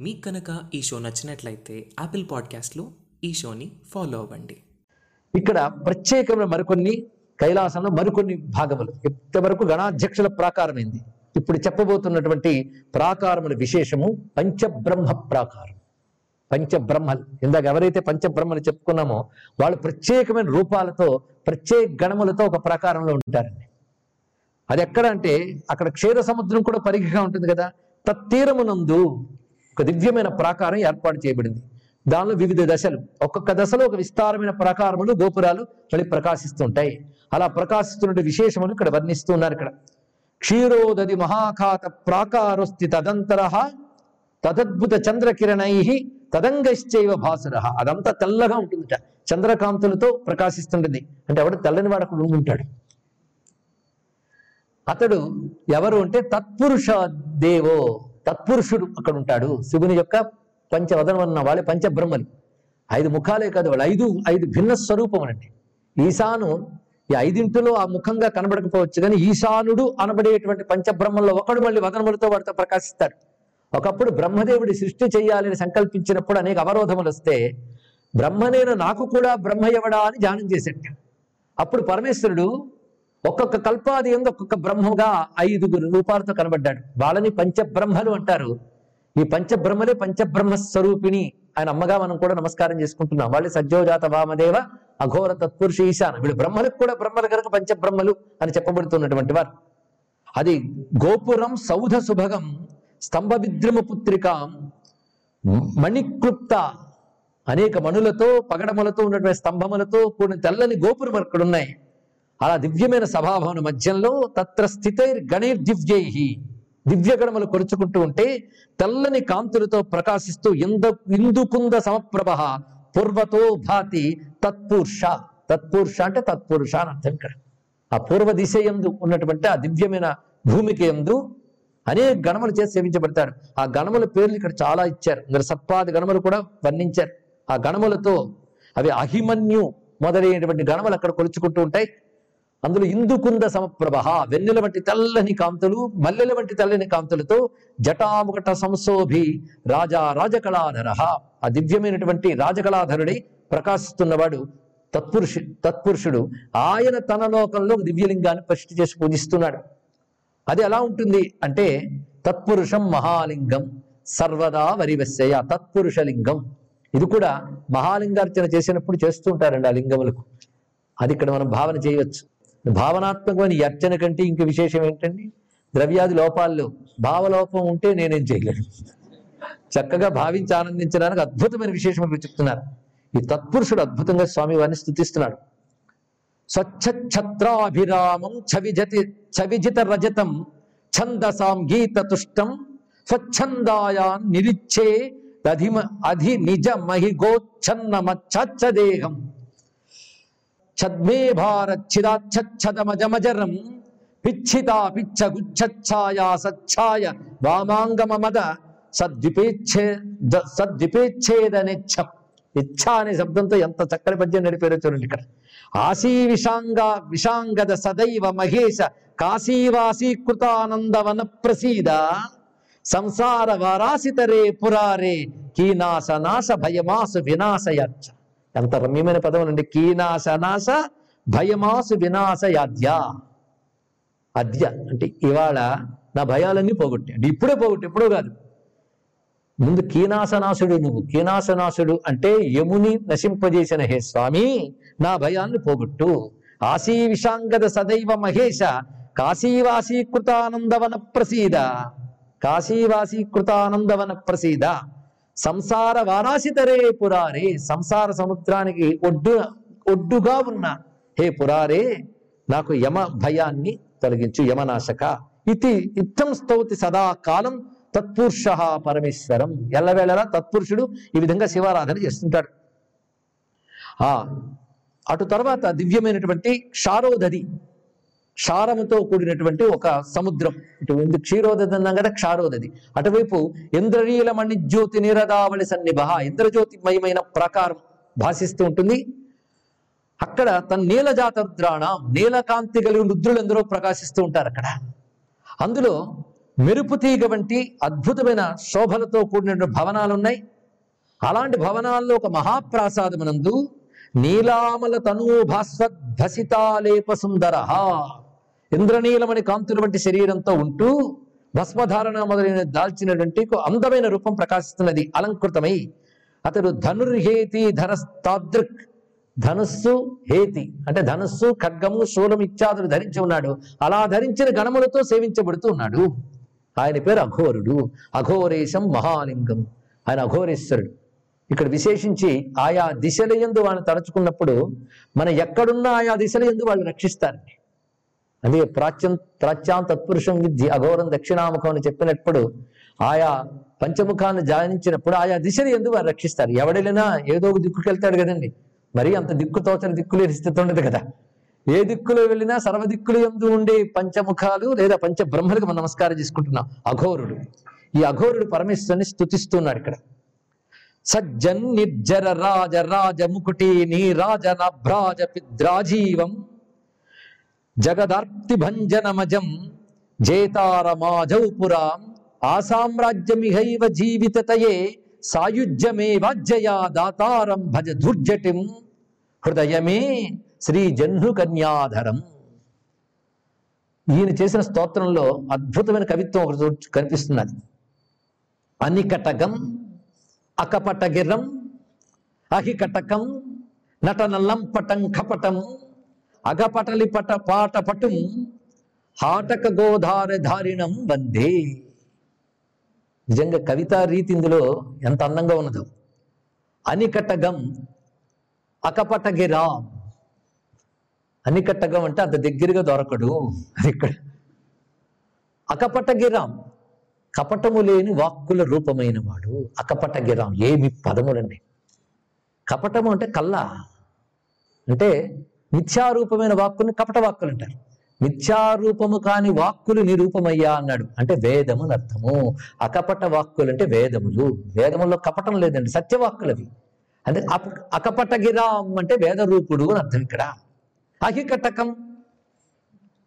మీకు కనుక ఈ షో నచ్చినట్లయితే యాపిల్ పాడ్కాస్ట్లో ఈ షోని ఫాలో అవ్వండి. ఇక్కడ ప్రత్యేకమైన మరికొన్ని కైలాసంలో మరికొన్ని భాగములు. ఇంతవరకు గణాధ్యక్షుల ప్రాకారమైంది. ఇప్పుడు చెప్పబోతున్నటువంటి ప్రాకారముల విశేషము పంచబ్రహ్మ ప్రాకారం. పంచబ్రహ్మలు ఇందాక ఎవరైతే పంచబ్రహ్మలు చెప్పుకున్నామో వాళ్ళు ప్రత్యేకమైన రూపాలతో ప్రత్యేక గణములతో ఒక ప్రాకారంలో ఉంటారండి. అది ఎక్కడ అంటే అక్కడ క్షీర సముద్రం కూడా పరిగిగా ఉంటుంది కదా. తత్తీరమునందు ఒక దివ్యమైన ప్రాకారం ఏర్పాటు చేయబడింది. దానిలో వివిధ దశలు. ఒక్కొక్క దశలో ఒక విస్తారమైన ప్రాకారములు గోపురాలు మళ్ళీ ప్రకాశిస్తుంటాయి అలా ప్రకాశిస్తున్న విశేషములు ఇక్కడ వర్ణిస్తున్నారు ఇక్కడ. క్షీరోదది మహాఖాత ప్రాకారోస్తి తదంతర తదద్భుత చంద్రకిరణై తదంగశ్చైవ భాసుర అదంతా తెల్లగా ఉంటుందిట. చంద్రకాంతులతో ప్రకాశిస్తుంటుంది. అంటే ఎవడు తెల్లని వాడు అక్కడ ఉంటాడు. అతడు ఎవరు అంటే తత్పురుష దేవో. తత్పురుషుడు అక్కడ ఉంటాడు శివుని యొక్క పంచవదనం అన్న వాళ్ళే పంచబ్రహ్మలు. ఐదు ముఖాలే కాదు వాళ్ళు. ఐదు ఐదు భిన్న స్వరూపం అనండి ఈశాను ఈ ఐదింటిలో ఆ ముఖంగా కనబడకపోవచ్చు కానీ ఈశానుడు అనబడేటువంటి పంచబ్రహ్మల్లో ఒకడు మళ్ళీ వదనములతో వాడితో ప్రకాశిస్తాడు. ఒకప్పుడు బ్రహ్మదేవుడి సృష్టి చేయాలని సంకల్పించినప్పుడు అనేక అవరోధములు వస్తే బ్రహ్మనేను నాకు కూడా బ్రహ్మ ఎవడా అని ధ్యానం చేశాడు అప్పుడు పరమేశ్వరుడు ఒక్కొక్క కల్పాది ఎందు ఒక్కొక్క బ్రహ్మగా ఐదుగురు రూపాలతో కనబడ్డాడు. వాళ్ళని పంచబ్రహ్మలు అంటారు. ఈ పంచబ్రహ్మలే పంచబ్రహ్మ స్వరూపిణి ఆయన అమ్మగా మనం కూడా నమస్కారం చేసుకుంటున్నాం. వాళ్ళే సజ్జోజాత వామదేవ అఘోర తత్పురుష ఈశాన. వీళ్ళు బ్రహ్మలకు కూడా బ్రహ్మలు కనుక పంచబ్రహ్మలు అని చెప్పబడుతున్నటువంటి వారు. అది గోపురం సౌధ సుభగం స్తంభ విద్రమ పుత్రికాం మణిక్లుప్త అనేక మణులతో పగడములతో ఉన్నటువంటి స్తంభములతో కూడిన తెల్లని గోపురం అక్కడ ఉన్నాయి అలా దివ్యమైన సభాభవన మధ్యంలో తత్ర స్థితైర్ గణైర్ దివ్యై దివ్య గణములు కొరుచుకుంటూ ఉంటే తెల్లని కాంతులతో ప్రకాశిస్తూ ఇంద ఇందుకుంద సమప్రభ పూర్వతో భాతి తత్పురుష. తత్పురుష అంటే తత్పురుష అని అర్థం ఇక్కడ. ఆ పూర్వ దిశ ఎందు ఉన్నటువంటి ఆ దివ్యమైన భూమికి ఎందు అనేక గణములు చేసి సేవించబడతాడు. ఆ గణముల పేర్లు ఇక్కడ చాలా ఇచ్చారు. ఇక్కడ సత్పాది గణములు కూడా వర్ణించారు. ఆ గణములతో అవి అహిమన్యు మొదలైనటువంటి గణములు అక్కడ కొలుచుకుంటూ ఉంటాయి. అందులో ఇందుకుంద సమప్రభ వెన్నెల వంటి తెల్లని కాంతులు మల్లెల వంటి తెల్లని కాంతులతో జటాముకట సంశోభి రాజా రాజకళాధర. ఆ దివ్యమైనటువంటి రాజకళాధరుడై ప్రకాశిస్తున్నవాడు తత్పురుషు తత్పురుషుడు. ఆయన తన లోకంలో దివ్యలింగాన్ని ప్రతిష్ఠ చేసి పూజిస్తున్నాడు. అది ఎలా ఉంటుంది అంటే తత్పురుషం మహాలింగం సర్వదా వరివస్యయ తత్పురుష లింగం ఇది కూడా మహాలింగార్చన చేసినప్పుడు చేస్తూ ఉంటారండి ఆ లింగములకు. అది ఇక్కడ మనం భావన చేయవచ్చు. భావనాత్మకమైన అర్చన కంటే ఇంక విశేషం ఏంటండి? ద్రవ్యాది లోపాల్లో భావలోపం ఉంటే నేనేం చేయలేను. చక్కగా భావించి ఆనందించడానికి అద్భుతమైన విశేషం మీరు చెప్తున్నారు. ఈ తత్పురుషుడు అద్భుతంగా స్వామి వారిని స్థుతిస్తున్నాడు స్వచ్ఛత్రాభిరామం చవిజతి చవిజిత రజతం ఛందసాం గీత తుష్టం స్వచ్ఛందాయాన్ నిరిచ్చే అధిమ అధి నిజ మహిగోచ్ఛన్నమచ్ఛదేహం ఛద్మే భారచ్చిదాచ్ఛదమజమజరం పిచ్చితా పిచ్చ గుచ్చఛాయా సచ్ఛాయ వామాంగమద సద్విపేచ్ఛే ద- సద్విపేచ్ఛేదనిచ్ఛ. ఇచ్ఛ అనే శబ్దంతో ఎంత చక్కని పద్యం నడిపారో చూడండి ఇక్కడ. ఆశీ విషాంగ విషాంగద సదైవ మహేశ కాశీవాసీకృతానందవన ప్రసీద. సంసార వారాసితరే పురారే కీనాశ నాశ భయమాసు వినాశయచ్చ. ఎంత రమ్యమైన పదం అండి కీనాశ నాశ భయమాసు వినాశయాద్య అద్య అంటే ఇవాళ నా భయాలన్నీ పోగొట్టి ఇప్పుడే పోగొట్టి ఎప్పుడో కాదు. ముందు కీనాశనాశుడు నువ్వు. కీనాశనాశుడు అంటే యముని నశింపజేసిన హే స్వామి నా భయాన్ని పోగొట్టు. ఆశీ విషాంగద సదైవ మహేష కాశీవాసీకృతానందవన ప్రసీద. కాశీవాసీకృతానందవన ప్రసీద. సంసార వారాసితరే పురారే సంసార సముద్రానికి ఒడ్డు ఒడ్డుగా ఉన్న. హే పురారే నాకు యమ భయాన్ని తొలగించు యమనాశక. ఇది ఇత్తం స్తౌతి సదాకాలం తత్పురుష పరమేశ్వరం. ఎల్లవేళలా తత్పురుషుడు ఈ విధంగా శివారాధన చేస్తుంటాడు. ఆ అటు తర్వాత దివ్యమైనటువంటి క్షారోదది. క్షారముతో కూడినటువంటి ఒక సముద్రం. ఇటు ఉంది క్షీరోదది అన్నాం కదా క్షారోదది. అటువైపు ఇంద్రనీల మణిజ్యోతి నిరదావళి సన్నిభ ఇంద్రజ్యోతిమయమైన ప్రకారం భాషిస్తూ ఉంటుంది. అక్కడ తన నీలజాత రుద్రాణ నీలకాంతి కలిగిన రుద్రులు ఎందరో ప్రకాశిస్తూ ఉంటారు అక్కడ. అందులో మెరుపు తీగ వంటి అద్భుతమైన శోభలతో కూడిన భవనాలు ఉన్నాయి అలాంటి భవనాల్లో ఒక మహాప్రాసాదమునందు నీలామల తనూభాస్వద్భసితాలేప సుందర ఇంద్రనీలమని కాంతుల వంటి శరీరంతో ఉంటూ భస్మధారణ మొదలైన దాల్చినటువంటి ఒక అందమైన రూపం ప్రకాశిస్తున్నది అలంకృతమై. అతడు ధనుర్హేతి ధనస్తాదృక్ ధనుస్సు హేతి. అంటే ధనుస్సు ఖడ్గము శూలం ఇత్యాదులు ధరించి ఉన్నాడు. అలా ధరించిన గణములతో సేవించబడుతూ ఉన్నాడు. ఆయన పేరు అఘోరుడు. అఘోరేశం మహాలింగం. ఆయన అఘోరేశ్వరుడు. ఇక్కడ విశేషించి ఆయా దిశల ఎందు వాళ్ళని తలుచుకున్నప్పుడు మన ఎక్కడున్నా ఆయా దిశల ఎందు వాళ్ళు రక్షిస్తారండి అదే ప్రాచ్యం ప్రాచ్యాం తత్పురుషం విద్య అఘోరం దక్షిణాముఖం అని చెప్పినప్పుడు ఆయా పంచముఖాన్ని జానించినప్పుడు ఆయా దిశని ఎందుకు వారు రక్షిస్తారు? ఎవడెళ్ళినా ఏదో ఒక దిక్కుకి వెళ్తాడు కదండి. మరి అంత దిక్కు తోచని దిక్కులేని స్థితి ఉండదు కదా. ఏ దిక్కులో వెళ్ళినా సర్వ దిక్కులు ఎందు ఉండే పంచముఖాలు లేదా పంచ బ్రహ్మలకు మనం నమస్కారం చేసుకుంటున్నాం. అఘోరుడు. ఈ అఘోరుడు పరమేశ్వరుని స్థుతిస్తున్నాడు ఇక్కడ. సజ్జన్ నిర్జర రాజ రాజ ముకుటి నీ రాజనభ్రాజ పిద్రాజీవం జగదార్తి భంజనమజం జేతారమాజౌ పురాం ఆసామ్రాజ్యమిహైవ జీవితతయే సాయుజ్యమే వాజ్యయా దాతారం భజ దుర్జటిం హృదయమే శ్రీ జహ్ను కన్యాధరం ఈయన చేసిన స్తోత్రంలో అద్భుతమైన కవిత్వం ఒకటి కనిపిస్తున్నది. అనికటగం అకపటగిరం అహికటకం నటనలంపటం కపటం అగపటలి పట పాట పటుం హాటక గోధార ధారిణం వందే. నిజంగా కవితా రీతి ఇందులో ఎంత అందంగా ఉన్నదో. అనికటగం అకపటగిరా అనికట్టగం అంటే అంత దగ్గరగా దొరకడు. అది ఇక్కడ. అకపటగిరాం కపటము లేని వాక్కుల రూపమైన వాడు అకపటగిరాం ఏమి పదములండి. కపటము అంటే కళ్ళ. అంటే మిథ్యారూపమైన వాక్కుని కపట వాక్కులు అంటారు. మిథ్యారూపము కాని వాక్కులు నిరూపమయ్యా అన్నాడు. అంటే వేదము అర్థము. అకపట వాక్కులు అంటే వేదములు. వేదముల్లో కపటం లేదండి సత్యవాక్కులు అవి. అంటే అప- అకపటగిరాం అంటే వేదరూపుడు అని అర్థం ఇక్కడ. అహికటకం.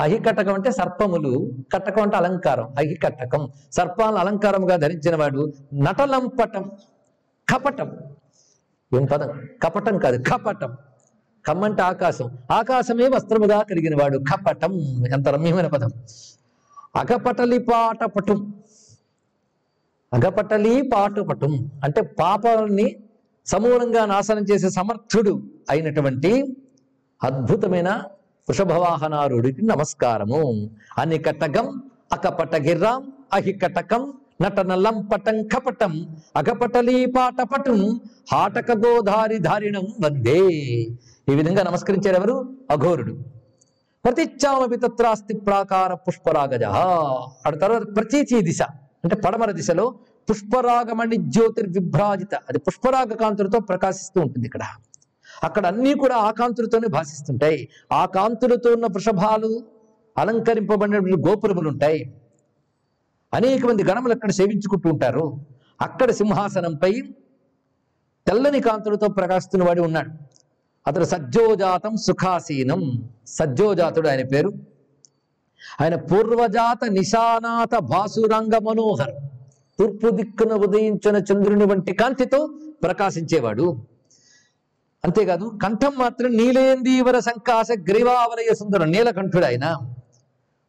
అహికటకం అంటే సర్పములు. కటకం అంటే అలంకారం. అహికటకం. సర్పాలను అలంకారముగా ధరించిన వాడు నటలంపటం. కపటం. ఏం పదం? కపటం కాదు కపటం. కమ్మంటే ఆకాశం. ఆకాశమే వస్త్రముగా కలిగిన వాడు కపటం. ఎంత రమ్యమైన పదం. అగపటలి పాటపటం అగపటలి పాటుపటం అంటే పాపాలని సమూలంగా నాశనం చేసే సమర్థుడు అయినటువంటి అద్భుతమైన వృషభవాహనారుడికి నమస్కారము. అని అకపటగిర్రాం అహికటకం నటనలం పటం కపటం అగపటలీ పాటపటం హాటక గోధారి ధారిణం వందే. ఈ విధంగా నమస్కరించారు ఎవరు అఘోరుడు. ప్రతిచ్చామపి తత్రాస్తి ప్రాకార పుష్పరాగజ. అటు తర్వాత ప్రతీచి దిశ అంటే పడమర దిశలో పుష్పరాగమణి జ్యోతిర్విభ్రాజిత. అది పుష్పరాగ కాంతులతో ప్రకాశిస్తూ ఉంటుంది ఇక్కడ. అక్కడ అన్నీ కూడా ఆ కాంతులతోనే భాషిస్తుంటాయి. ఆ కాంతులతో ఉన్న వృషభాలు అలంకరింపబడిన గోపురములు ఉంటాయి అనేక మంది గణములు అక్కడ సేవించుకుంటూ ఉంటారు. అక్కడ సింహాసనంపై తెల్లని కాంతులతో ప్రకాశిస్తున్న వాడు ఉన్నాడు. అతడు సజ్జోజాతం సుఖాసీనం. సజ్జోజాతుడు ఆయన పేరు. ఆయన పూర్వజాత నిశానాత భాసురంగ మనోహర్. తూర్పు దిక్కున ఉదయించిన చంద్రుని వంటి కాంతితో ప్రకాశించేవాడు. అంతేకాదు కంఠం మాత్రం నీలేందీవర సంకాశ గ్రీవావలయ సుందరం నీలకంఠుడు ఆయన.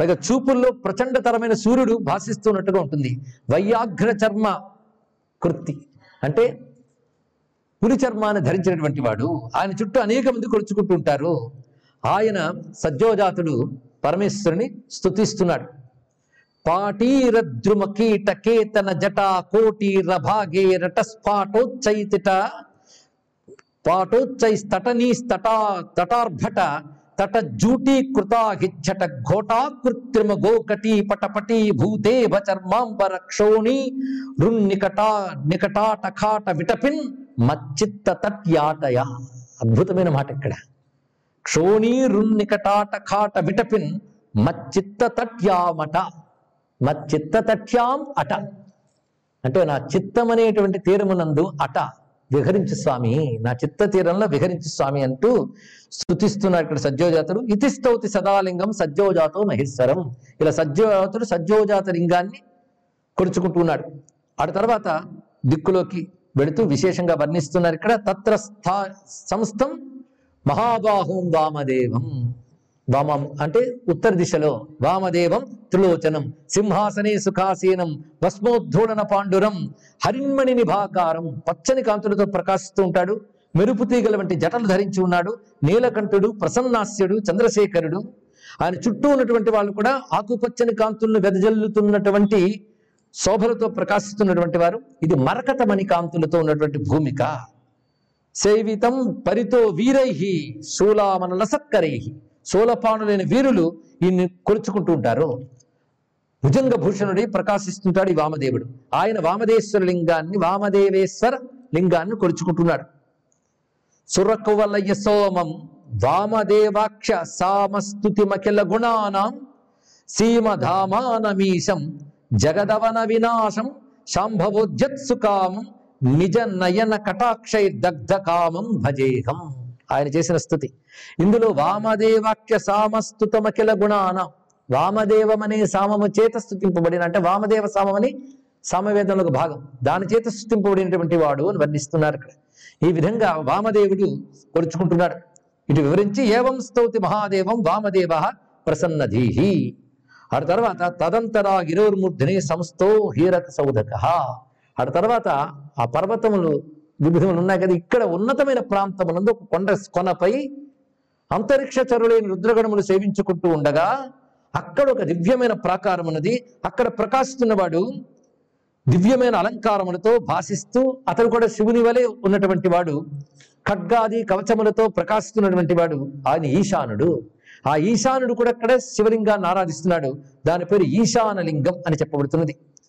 పైగా చూపుల్లో ప్రచండతరమైన సూర్యుడు భాషిస్తున్నట్టుగా ఉంటుంది. వయ్యాఘ్ర చర్మ కృతి. అంటే పులి చర్మాన్ని ధరించినటువంటి వాడు ఆయన చుట్టూ అనేక మంది కొలుచుకుంటూ ఉంటారు. ఆయన సజ్జోజాతుడు పరమేశ్వరుని స్థుతిస్తున్నాడు పాటీరద్రుమ కీట కేతన జటా కోటీర భాగే రటస్ఫాటోచ్చైతిట పాటోచ్చైస్తటనీ స్తటా తటార్భట తట జూటీకృతా కృతాహిచ్చట ఘోటా కృత్రిమ గోకటీ పటపటీ భూతేభ చర్మాంబర క్షోణి రున్నికటా నికటాటఖాట విటపిన్ మచ్చిత్త తట్యాటయ. అద్భుతమైన మాట ఇక్కడ. క్షోణి రున్నికటాటఖాట విటపిన్ మచ్చిత్త తట్యామట. మచ్చిత్త తట్యాం అట. అంటే నా చిత్తం అనేటువంటి తీరమునందు అట. విహరించు స్వామి. నా చిత్త తీరంలో విహరించు స్వామి అంటూ స్థుతిస్తున్నాడు ఇక్కడ సజ్జోజాతుడు. ఇతిస్తౌతి సదాలింగం సజ్జోజాతో మహేశ్వరం. ఇలా సజ్జోజాతుడు సజ్జోజాత లింగాన్ని కొలుచుకుంటున్నాడు. ఆ తర్వాత దిక్కులోకి వెళుతూ విశేషంగా వర్ణిస్తున్నారు ఇక్కడ. తత్ర స్థా సంస్థం మహాబాహుం వామదేవం. వామం అంటే ఉత్తర దిశలో వామదేవం త్రిలోచనం సింహాసనే సుఖాసీనం భస్మోద్ధూడన పాండురం హరిన్మణి నిభాకారం పచ్చని కాంతులతో ప్రకాశిస్తూ ఉంటాడు. మెరుపు తీగల వంటి జటలు ధరించి ఉన్నాడు. నీలకంఠుడు ప్రసన్నాస్యుడు చంద్రశేఖరుడు. ఆయన చుట్టూ ఉన్నటువంటి వాళ్ళు కూడా ఆకుపచ్చని కాంతులను వెదజల్లుతున్నటువంటి శోభలతో ప్రకాశిస్తున్నటువంటి వారు. ఇది మరకతమణి కాంతులతో ఉన్నటువంటి భూమిక. సేవితం పరితో వీరైహి శూలామన లసక్కరై శూలపానులైన వీరులు ఈయన్ని కొలుచుకుంటూ ఉంటారు. భుజంగ భూషణుడి ప్రకాశిస్తుంటాడు ఈ వామదేవుడు. ఆయన వామదేశ్వర లింగాన్ని వామదేవేశ్వర లింగాన్ని కొలుచుకుంటున్నాడు. సురకువలయ సోమం వామదేవాక్ష సామస్తుతిమఖిల గుణానాం సీమధామానమీశం జగదవన వినాశం శాంభవోజత్సుకామం నిజ నయన కటాక్షై దగ్ధకామం భజేహం. ఆయన చేసిన స్థుతి. ఇందులో వామదేవాఖ్య సామస్తుతమఖిల గుణానాం వామదేవం అనే సామము చేత స్థుతింపబడిన అంటే వామదేవ సామమని సామవేదంలో భాగం. దాని చేత స్థుతింపబడినటువంటి వాడు అని వర్ణిస్తున్నారు ఇక్కడ. ఈ విధంగా వామదేవుడు కొలుచుకుంటున్నాడు. ఇటు వివరించి ఏవం స్తౌతి మహాదేవం వామదేవ ప్రసన్నధీహి. ఆ తర్వాత తదంతరా గిరోర్మూర్ధిని సంస్థో హీరక సౌధక. ఆ తర్వాత ఆ పర్వతములు వివిధములు ఉన్నాయి కదా ఇక్కడ ఉన్నతమైన ప్రాంతములందు ఒక కొండ కొనపై అంతరిక్ష చరులైన రుద్రగణములు సేవించుకుంటూ ఉండగా అక్కడ ఒక దివ్యమైన ప్రాకారం ఉన్నది. అక్కడ ప్రకాశిస్తున్నవాడు దివ్యమైన అలంకారములతో భాషిస్తూ అతడు కూడా శివుని వలె ఉన్నటువంటి వాడు. ఖడ్గాది కవచములతో ప్రకాశిస్తున్నటువంటి వాడు. ఆయన ఈశానుడు. ఆ ఈశానుడు కూడా అక్కడే శివలింగాన్ని ఆరాధిస్తున్నాడు. దాని పేరు ఈశానలింగం అని చెప్పబడుతున్నది.